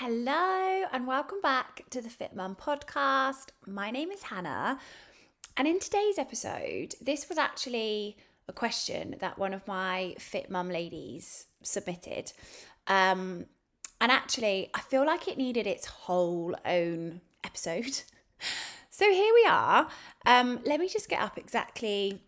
Hello, and welcome back to the Fit Mum podcast. My name is Hannah, and in today's episode, this was actually a question that one of my Fit Mum ladies submitted. Um, and actually, I feel like it needed its whole own episode. So here we are. Um, let me just get up exactly.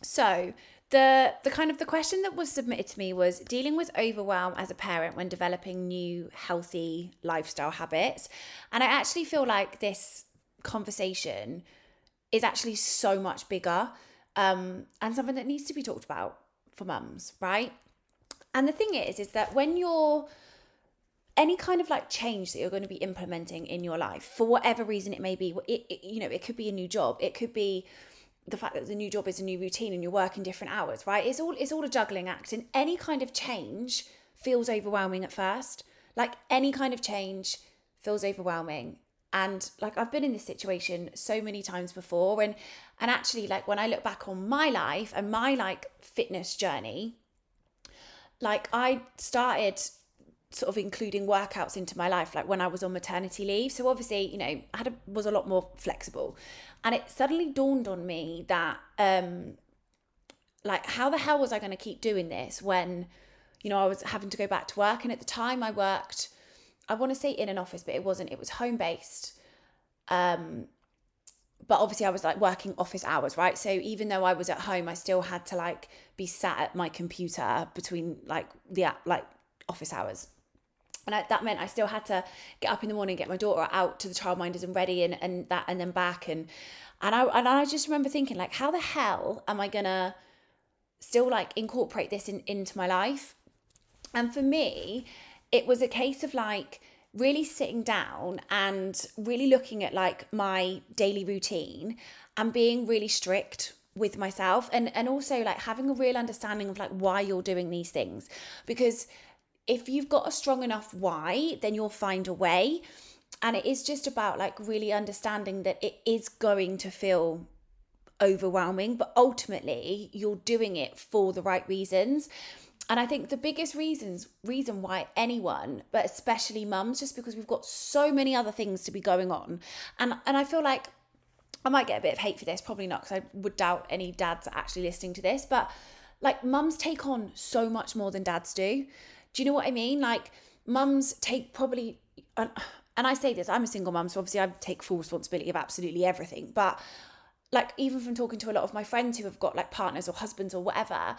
So, the the kind of the question that was submitted to me was dealing with overwhelm as a parent when developing new healthy lifestyle habits. And i actually feel like this conversation is actually so much bigger um, and something that needs to be talked about for mums right? And the thing is is that when you're any kind of like change that you're going to be implementing in your life for whatever reason it may be it, it you know it could be a new job it could be the fact that the new job is a new routine and you're working different hours, right? It's all it's all a juggling act and any kind of change feels overwhelming at first. Like any kind of change feels overwhelming. And like I've been in this situation so many times before and and actually like when I look back on my life and my like fitness journey, like I started sort of including workouts into my life like when I was on maternity leave. So obviously you know I had a, was a lot more flexible. And it suddenly dawned on me that um like how the hell was I going to keep doing this when you know I was having to go back to work? And at the time I worked I want to say in an office but it wasn't it was home based um but obviously I was like working office hours, right? So even though I was at home, I still had to like be sat at my computer between like the like office hours and I, that meant I still had to get up in the morning, get my daughter out to the childminders and ready, and, and that, and then back, and and I and I just remember thinking like, how the hell am I gonna still like incorporate this in, into my life? And for me, it was a case of like really sitting down and really looking at like my daily routine and being really strict with myself and and also like having a real understanding of like why you're doing these things because if you've got a strong enough why, then you'll find a way. And it is just about like really understanding that it is going to feel overwhelming, but ultimately you're doing it for the right reasons. And I think the biggest reasons reason why anyone, but especially mums, just because we've got so many other things to be going on. And and I feel like I might get a bit of hate for this, probably not, because I would doubt any dads are actually listening to this, but like mums take on so much more than dads do. Do you know what I mean? Like mums take probably and, I say this, I'm a single mum, so obviously I take full responsibility of absolutely everything. But like even from talking to a lot of my friends who have got like partners or husbands or whatever,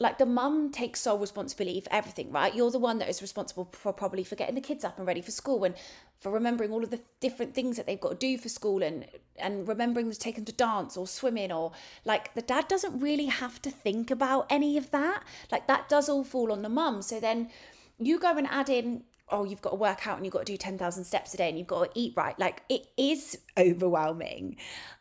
like the mum takes sole responsibility for everything, right? You're the one that is responsible for probably for getting the kids up and ready for school and for remembering all of the different things that they've got to do for school and and remembering to take them to dance or swimming or like the dad doesn't really have to think about any of that. Like that does all fall on the mum. So then you go and add in oh, you've got to work out and you've got to do 10,000 steps a day and you've got to eat right. Like it is overwhelming.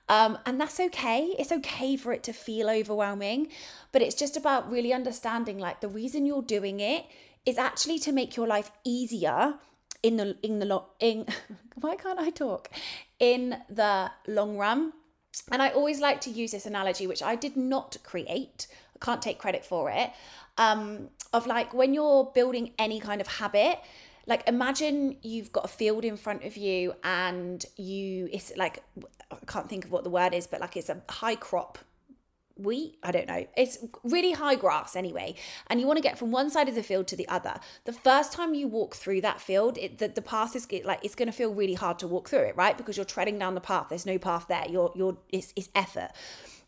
Um, and that's okay. It's okay for it to feel overwhelming, but it's just about really understanding like the reason you're doing it is actually to make your life easier in the in the long in why can't I talk in the long run. And I always like to use this analogy, which I did not create. I can't take credit for it. Um, of like when you're building any kind of habit, like imagine you've got a field in front of you and you it's like I can't think of what the word is, but like it's a high crop wheat? I don't know. It's really high grass anyway and you want to get from one side of the field to the other. The first time you walk through that field it, the, the path is like it's going to feel really hard to walk through it right? Because you're treading down the path. There's no path there. You're you're it's, it's effort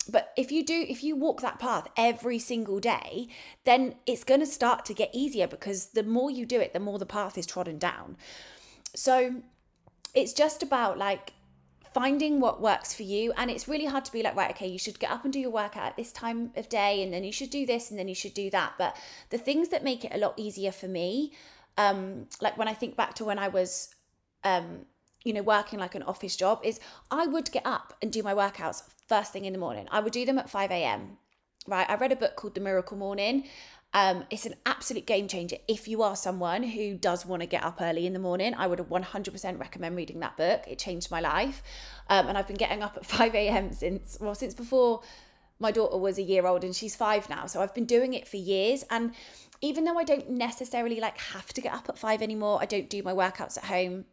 but if you do if you walk that path every single day then it's going to start to get easier because the more you do it the more the path is trodden down. So it's just about like finding what works for you and it's really hard to be like right okay you should get up and do your workout at this time of day and then you should do this and then you should do that. But the things that make it a lot easier for me um like when i think back to when i was um you know working like an office job is i would get up and do my workouts first thing in the morning i would do them at 5 a.m right i read a book called the miracle morning um, it's an absolute game changer. If you are someone who does want to get up early in the morning, I would 100% recommend reading that book. It changed my life. Um, and I've been getting up at 5 a.m. since, well, since before my daughter was a year old and she's five now. So I've been doing it for years. And even though I don't necessarily like have to get up at five anymore, I don't do my workouts at home.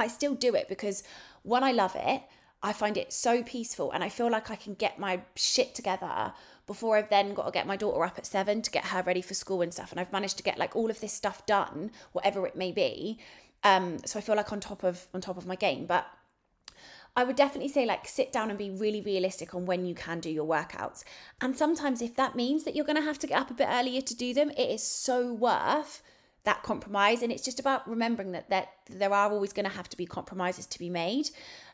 I still do it because when I love it. I find it so peaceful and I feel like I can get my shit together before I've then got to get my daughter up at seven to get her ready for school and stuff. And I've managed to get like all of this stuff done, whatever it may be. Um, so I feel like on top of on top of my game. But I would definitely say like sit down and be really realistic on when you can do your workouts. And sometimes if that means that you're going to have to get up a bit earlier to do them, it is so worth that compromise and it's just about remembering that that there are always going to have to be compromises to be made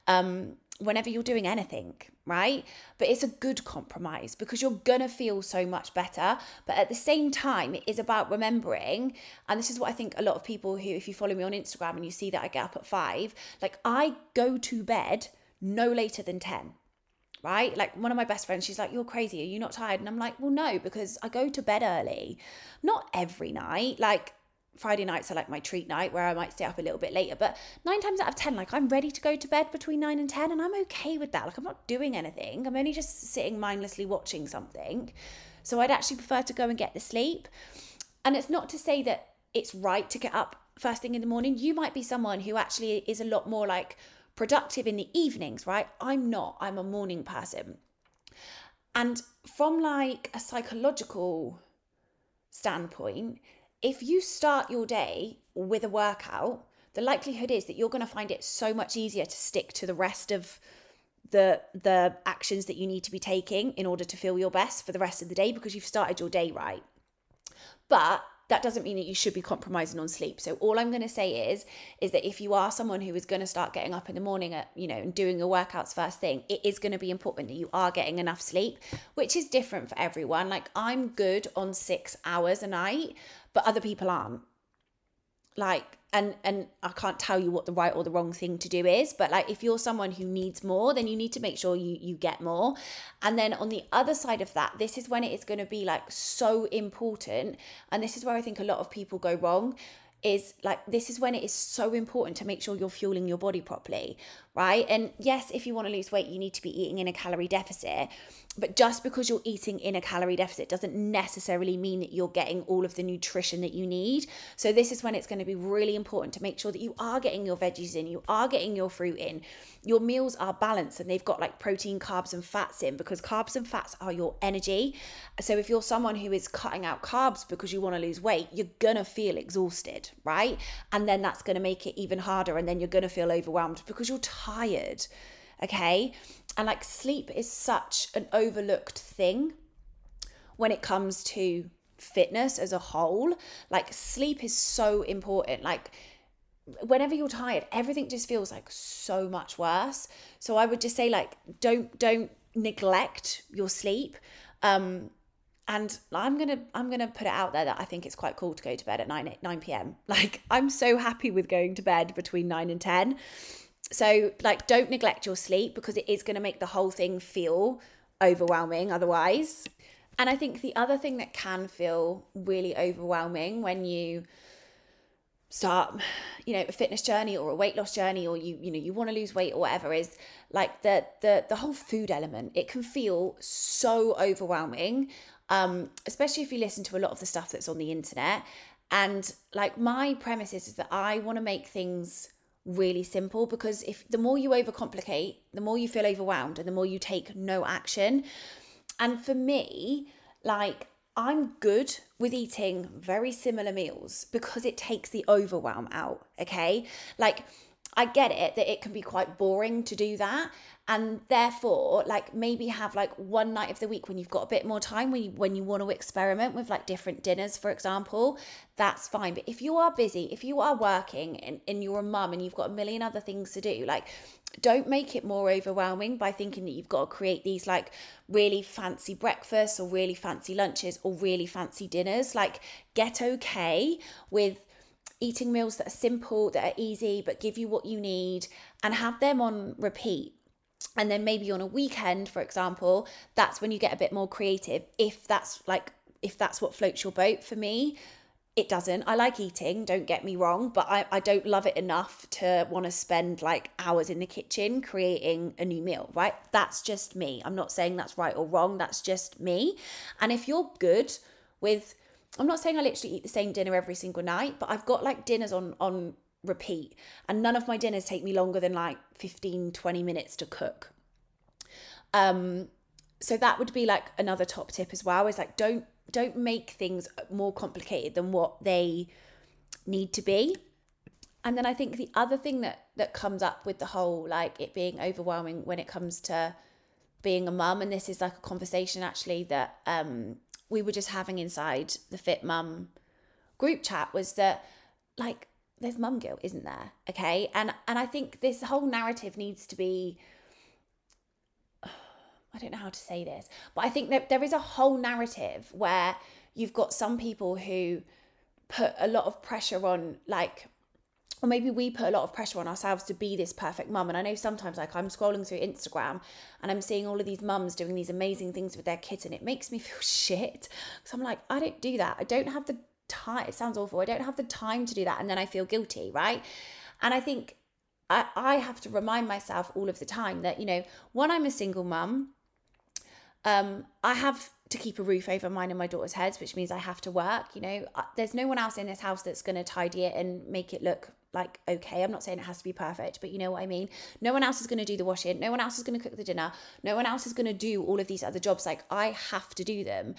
um, whenever you're doing anything right but it's a good compromise because you're going to feel so much better but at the same time it is about remembering and this is what i think a lot of people who if you follow me on instagram and you see that i get up at 5 like i go to bed no later than 10 right? Like one of my best friends, she's like, You're crazy. Are you not tired? And I'm like, Well, no, because I go to bed early. Not every night. Like Friday nights are like my treat night where I might stay up a little bit later. But nine times out of 10, like I'm ready to go to bed between nine and 10, and I'm okay with that. Like I'm not doing anything, I'm only just sitting mindlessly watching something. So I'd actually prefer to go and get the sleep. And it's not to say that it's right to get up first thing in the morning. You might be someone who actually is a lot more like productive in the evenings, right? I'm not, I'm a morning person. And from like a psychological standpoint, if you start your day with a workout, the likelihood is that you're going to find it so much easier to stick to the rest of the the actions that you need to be taking in order to feel your best for the rest of the day because you've started your day right. But that doesn't mean that you should be compromising on sleep. So all I'm going to say is is that if you are someone who is going to start getting up in the morning at, you know, and doing your workouts first thing, it is going to be important that you are getting enough sleep, which is different for everyone. Like I'm good on 6 hours a night, but other people aren't. Like and and I can't tell you what the right or the wrong thing to do is but like if you're someone who needs more then you need to make sure you you get more. And then on the other side of that this is when it is going to be like so important and this is where I think a lot of people go wrong is like this is when it is so important to make sure you're fueling your body properly right and yes if you want to lose weight you need to be eating in a calorie deficit but just because you're eating in a calorie deficit doesn't necessarily mean that you're getting all of the nutrition that you need. So, this is when it's going to be really important to make sure that you are getting your veggies in, you are getting your fruit in, your meals are balanced and they've got like protein, carbs, and fats in because carbs and fats are your energy. So, if you're someone who is cutting out carbs because you want to lose weight, you're going to feel exhausted, right? And then that's going to make it even harder. And then you're going to feel overwhelmed because you're tired okay? And like sleep is such an overlooked thing when it comes to fitness as a whole. Like sleep is so important. Like whenever you're tired, everything just feels like so much worse. So I would just say like don't don't neglect your sleep. Um and I'm gonna I'm gonna put it out there that I think it's quite cool to go to bed at 9 9 p.m. Like I'm so happy with going to bed between 9 and 10 so like don't neglect your sleep because it is going to make the whole thing feel overwhelming otherwise. And i think the other thing that can feel really overwhelming when you start you know a fitness journey or a weight loss journey or you you know you want to lose weight or whatever is like the the the whole food element it can feel so overwhelming um especially if you listen to a lot of the stuff that's on the internet. And like my premise is, is that i want to make things really simple because if the more you overcomplicate, the more you feel overwhelmed and the more you take no action. And for me, like I'm good with eating very similar meals because it takes the overwhelm out, okay? Like I get it that it can be quite boring to do that and therefore like maybe have like one night of the week when you've got a bit more time when you when you want to experiment with like different dinners for example that's fine. But if you are busy if you are working and, and you're a mum and you've got a million other things to do like don't make it more overwhelming by thinking that you've got to create these like really fancy breakfasts or really fancy lunches or really fancy dinners. Like get okay with eating meals that are simple, that are easy, but give you what you need, and have them on repeat. And then maybe on a weekend, for example, that's when you get a bit more creative. If that's like, if that's what floats your boat for me, it doesn't. I like eating, don't get me wrong, but I, I don't love it enough to want to spend like hours in the kitchen creating a new meal, right? That's just me. I'm not saying that's right or wrong, that's just me. And if you're good with, I'm not saying I literally eat the same dinner every single night, but I've got like dinners on, on repeat, and none of my dinners take me longer than like 15, 20 minutes to cook. Um, so that would be like another top tip as well is like don't don't make things more complicated than what they need to be and then i think the other thing that that comes up with the whole like it being overwhelming when it comes to being a mum and this is like a conversation actually that um we were just having inside the fit mum group chat was that like there's mum guilt isn't there? Okay? And and i think this whole narrative needs to be I don't know how to say this, but I think that there is a whole narrative where you've got some people who put a lot of pressure on, like, or maybe we put a lot of pressure on ourselves to be this perfect mum. And I know sometimes, like, I'm scrolling through Instagram and I'm seeing all of these mums doing these amazing things with their kids, and it makes me feel shit. So I'm like, I don't do that. I don't have the time. It sounds awful. I don't have the time to do that. And then I feel guilty, right? And I think I, I have to remind myself all of the time that, you know, when I'm a single mum, um, I have to keep a roof over mine and my daughter's heads, which means I have to work. You know, there's no one else in this house that's going to tidy it and make it look like okay. I'm not saying it has to be perfect, but you know what I mean. No one else is going to do the washing. No one else is going to cook the dinner. No one else is going to do all of these other jobs. Like I have to do them,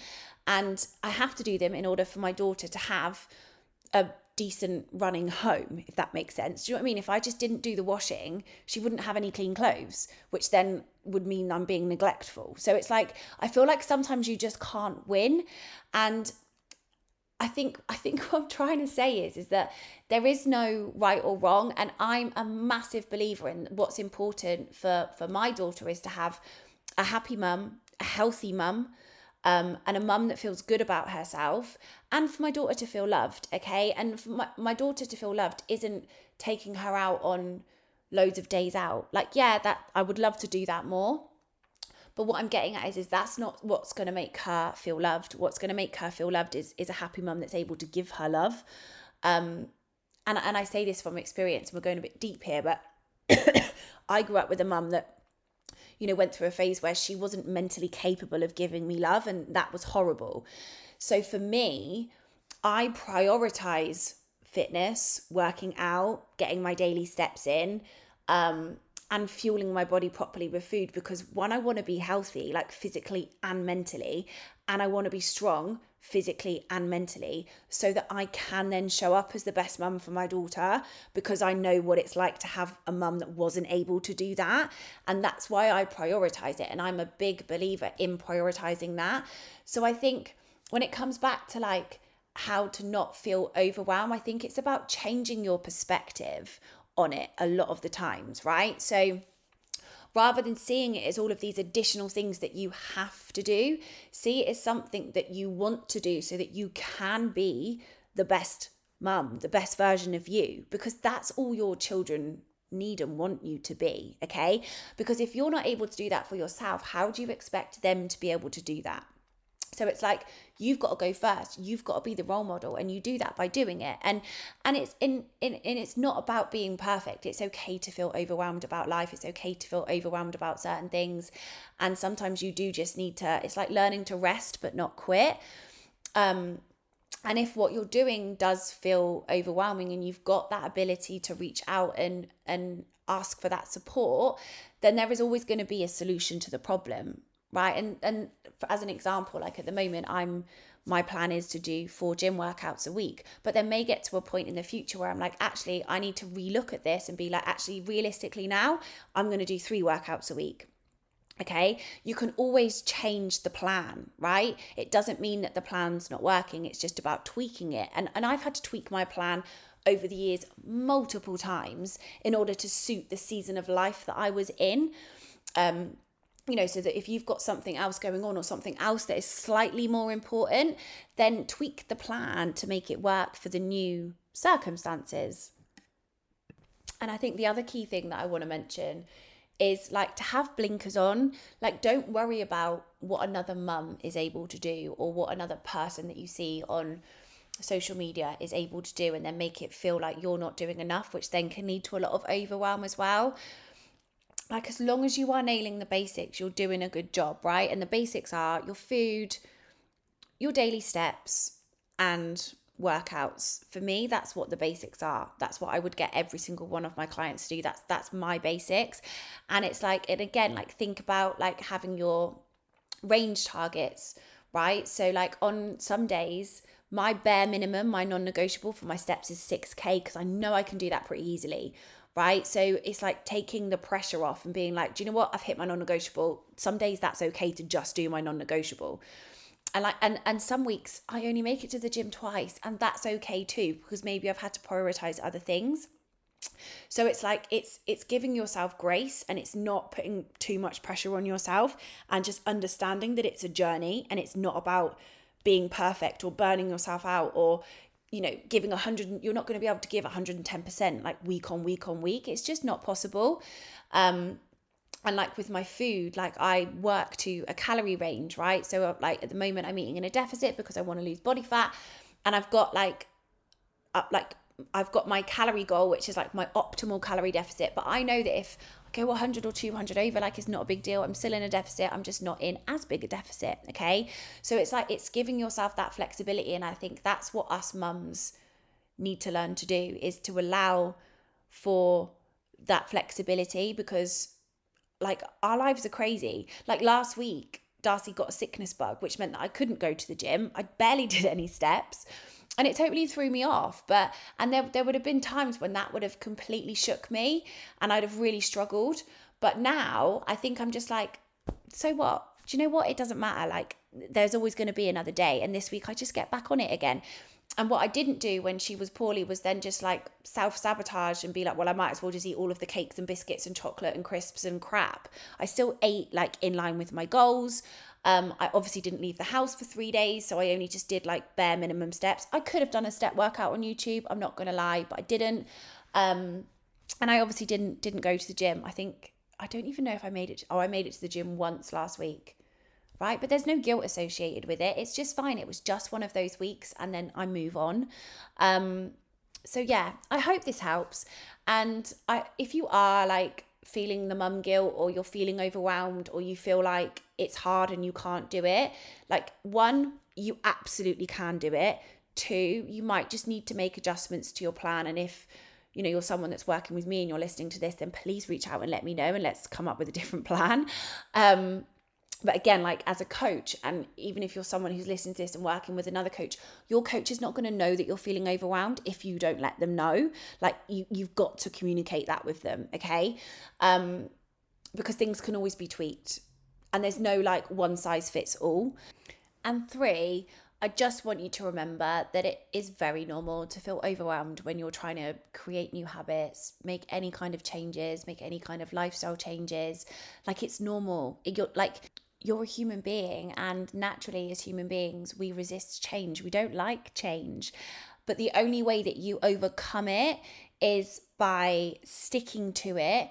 and I have to do them in order for my daughter to have a decent running home, if that makes sense. Do you know what I mean? If I just didn't do the washing, she wouldn't have any clean clothes, which then would mean I'm being neglectful. So it's like I feel like sometimes you just can't win. And I think I think what I'm trying to say is is that there is no right or wrong. And I'm a massive believer in what's important for for my daughter is to have a happy mum, a healthy mum, um, and a mum that feels good about herself, and for my daughter to feel loved, okay? And for my, my daughter to feel loved isn't taking her out on loads of days out. Like, yeah, that I would love to do that more. But what I'm getting at is, is that's not what's going to make her feel loved. What's going to make her feel loved is, is a happy mum that's able to give her love. Um, and, and I say this from experience, we're going a bit deep here, but I grew up with a mum that you know, went through a phase where she wasn't mentally capable of giving me love, and that was horrible. So for me, I prioritize fitness, working out, getting my daily steps in, um, and fueling my body properly with food because one, I want to be healthy, like physically and mentally, and I want to be strong physically and mentally so that I can then show up as the best mum for my daughter because I know what it's like to have a mum that wasn't able to do that. And that's why I prioritize it. And I'm a big believer in prioritizing that. So I think when it comes back to like, how to not feel overwhelmed. I think it's about changing your perspective on it a lot of the times, right? So rather than seeing it as all of these additional things that you have to do, see it as something that you want to do so that you can be the best mum, the best version of you, because that's all your children need and want you to be, okay? Because if you're not able to do that for yourself, how do you expect them to be able to do that? So it's like you've got to go first. You've got to be the role model, and you do that by doing it. And and it's in in and it's not about being perfect. It's okay to feel overwhelmed about life. It's okay to feel overwhelmed about certain things, and sometimes you do just need to. It's like learning to rest but not quit. Um, and if what you're doing does feel overwhelming, and you've got that ability to reach out and and ask for that support, then there is always going to be a solution to the problem right and and as an example like at the moment i'm my plan is to do four gym workouts a week but then may get to a point in the future where i'm like actually i need to relook at this and be like actually realistically now i'm going to do three workouts a week. Okay? You can always change the plan right? It doesn't mean that the plan's not working it's just about tweaking it. And and i've had to tweak my plan over the years multiple times in order to suit the season of life that i was in. Um you know, so that if you've got something else going on or something else that is slightly more important, then tweak the plan to make it work for the new circumstances. And I think the other key thing that I want to mention is like to have blinkers on. Like, don't worry about what another mum is able to do or what another person that you see on social media is able to do and then make it feel like you're not doing enough which then can lead to a lot of overwhelm as well like as long as you are nailing the basics you're doing a good job right? And the basics are your food your daily steps and workouts. For me that's what the basics are. That's what i would get every single one of my clients to do. That's that's my basics. And it's like and again like think about like having your range targets right? So like on some days my bare minimum my non-negotiable for my steps is 6k because i know i can do that pretty easily right? So it's like taking the pressure off and being like do you know what? I've hit my non-negotiable. Some days that's okay to just do my non-negotiable. And like and and some weeks I only make it to the gym twice and that's okay too because maybe I've had to prioritize other things. So it's like it's it's giving yourself grace and it's not putting too much pressure on yourself and just understanding that it's a journey and it's not about being perfect or burning yourself out or you know giving a 100 you're not going to be able to give 110% like week on week on week. It's just not possible. Um and like with my food like i work to a calorie range right? So uh, like at the moment i'm eating in a deficit because i want to lose body fat. And i've got like uh, like i've got my calorie goal which is like my optimal calorie deficit but i know that if i go 100 or 200 over like it's not a big deal i'm still in a deficit i'm just not in as big a deficit okay so it's like it's giving yourself that flexibility and i think that's what us mums need to learn to do is to allow for that flexibility because like our lives are crazy. Like last week, Darcy got a sickness bug, which meant that I couldn't go to the gym. I barely did any steps. And it totally threw me off. But and there there would have been times when that would have completely shook me and I'd have really struggled. But now I think I'm just like, so what? Do you know what? It doesn't matter. Like there's always going to be another day. And this week I just get back on it again. And what I didn't do when she was poorly was then just like self sabotage and be like, well, I might as well just eat all of the cakes and biscuits and chocolate and crisps and crap. I still ate like in line with my goals. Um, I obviously didn't leave the house for three days, so I only just did like bare minimum steps. I could have done a step workout on YouTube. I'm not gonna lie, but I didn't. Um, and I obviously didn't didn't go to the gym. I think I don't even know if I made it. Oh, I made it to the gym once last week right? But there's no guilt associated with it. It's just fine. It was just one of those weeks and then I move on. Um, so yeah, I hope this helps. And I if you are like feeling the mum guilt or you're feeling overwhelmed or you feel like it's hard and you can't do it, like one, you absolutely can do it. Two, you might just need to make adjustments to your plan. And if you know you're someone that's working with me and you're listening to this then please reach out and let me know and let's come up with a different plan. Um but again like as a coach and even if you're someone who's listening to this and working with another coach your coach is not going to know that you're feeling overwhelmed if you don't let them know. Like you you've got to communicate that with them okay? Um because things can always be tweaked and there's no like one size fits all and three I just want you to remember that it is very normal to feel overwhelmed when you're trying to create new habits, make any kind of changes, make any kind of lifestyle changes. Like it's normal. You're like you're a human being and naturally as human beings we resist change we don't like change but the only way that you overcome it is by sticking to it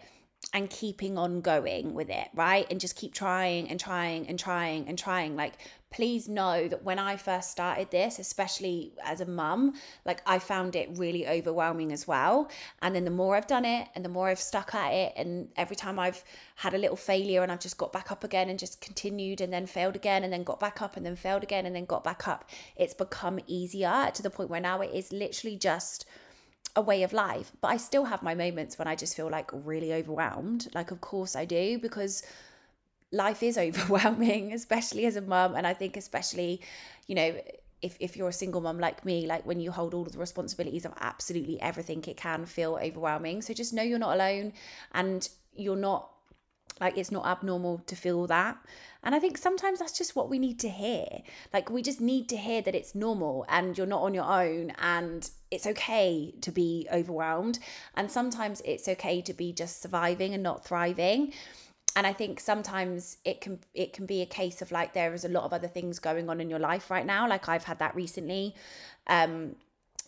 and keeping on going with it, right? And just keep trying and trying and trying and trying. Like, please know that when I first started this, especially as a mum, like I found it really overwhelming as well. And then the more I've done it and the more I've stuck at it, and every time I've had a little failure and I've just got back up again and just continued and then failed again and then got back up and then failed again and then got back up, it's become easier to the point where now it is literally just a way of life. But I still have my moments when I just feel like really overwhelmed. Like, of course I do, because life is overwhelming, especially as a mum. And I think, especially, you know, if, if you're a single mum like me, like when you hold all of the responsibilities of absolutely everything, it can feel overwhelming. So just know you're not alone and you're not like it's not abnormal to feel that. And I think sometimes that's just what we need to hear. Like we just need to hear that it's normal and you're not on your own and it's okay to be overwhelmed. And sometimes it's okay to be just surviving and not thriving. And I think sometimes it can it can be a case of like there is a lot of other things going on in your life right now. Like I've had that recently. Um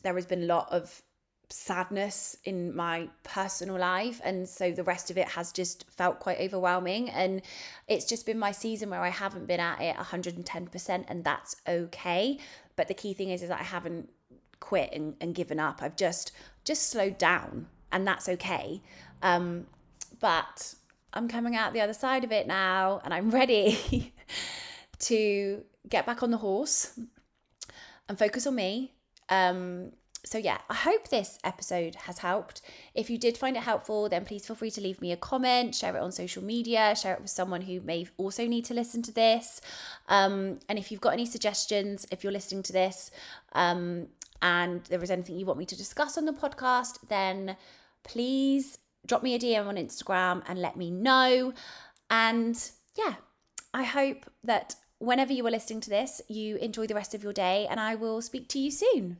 there has been a lot of sadness in my personal life and so the rest of it has just felt quite overwhelming and it's just been my season where I haven't been at it 110% and that's okay but the key thing is is that I haven't quit and, and given up. I've just just slowed down, and that's okay. Um, but I'm coming out the other side of it now, and I'm ready to get back on the horse and focus on me. Um, so yeah, I hope this episode has helped. If you did find it helpful, then please feel free to leave me a comment, share it on social media, share it with someone who may also need to listen to this. Um, and if you've got any suggestions, if you're listening to this, um, and there is anything you want me to discuss on the podcast, then please drop me a DM on Instagram and let me know. And yeah, I hope that whenever you are listening to this, you enjoy the rest of your day, and I will speak to you soon.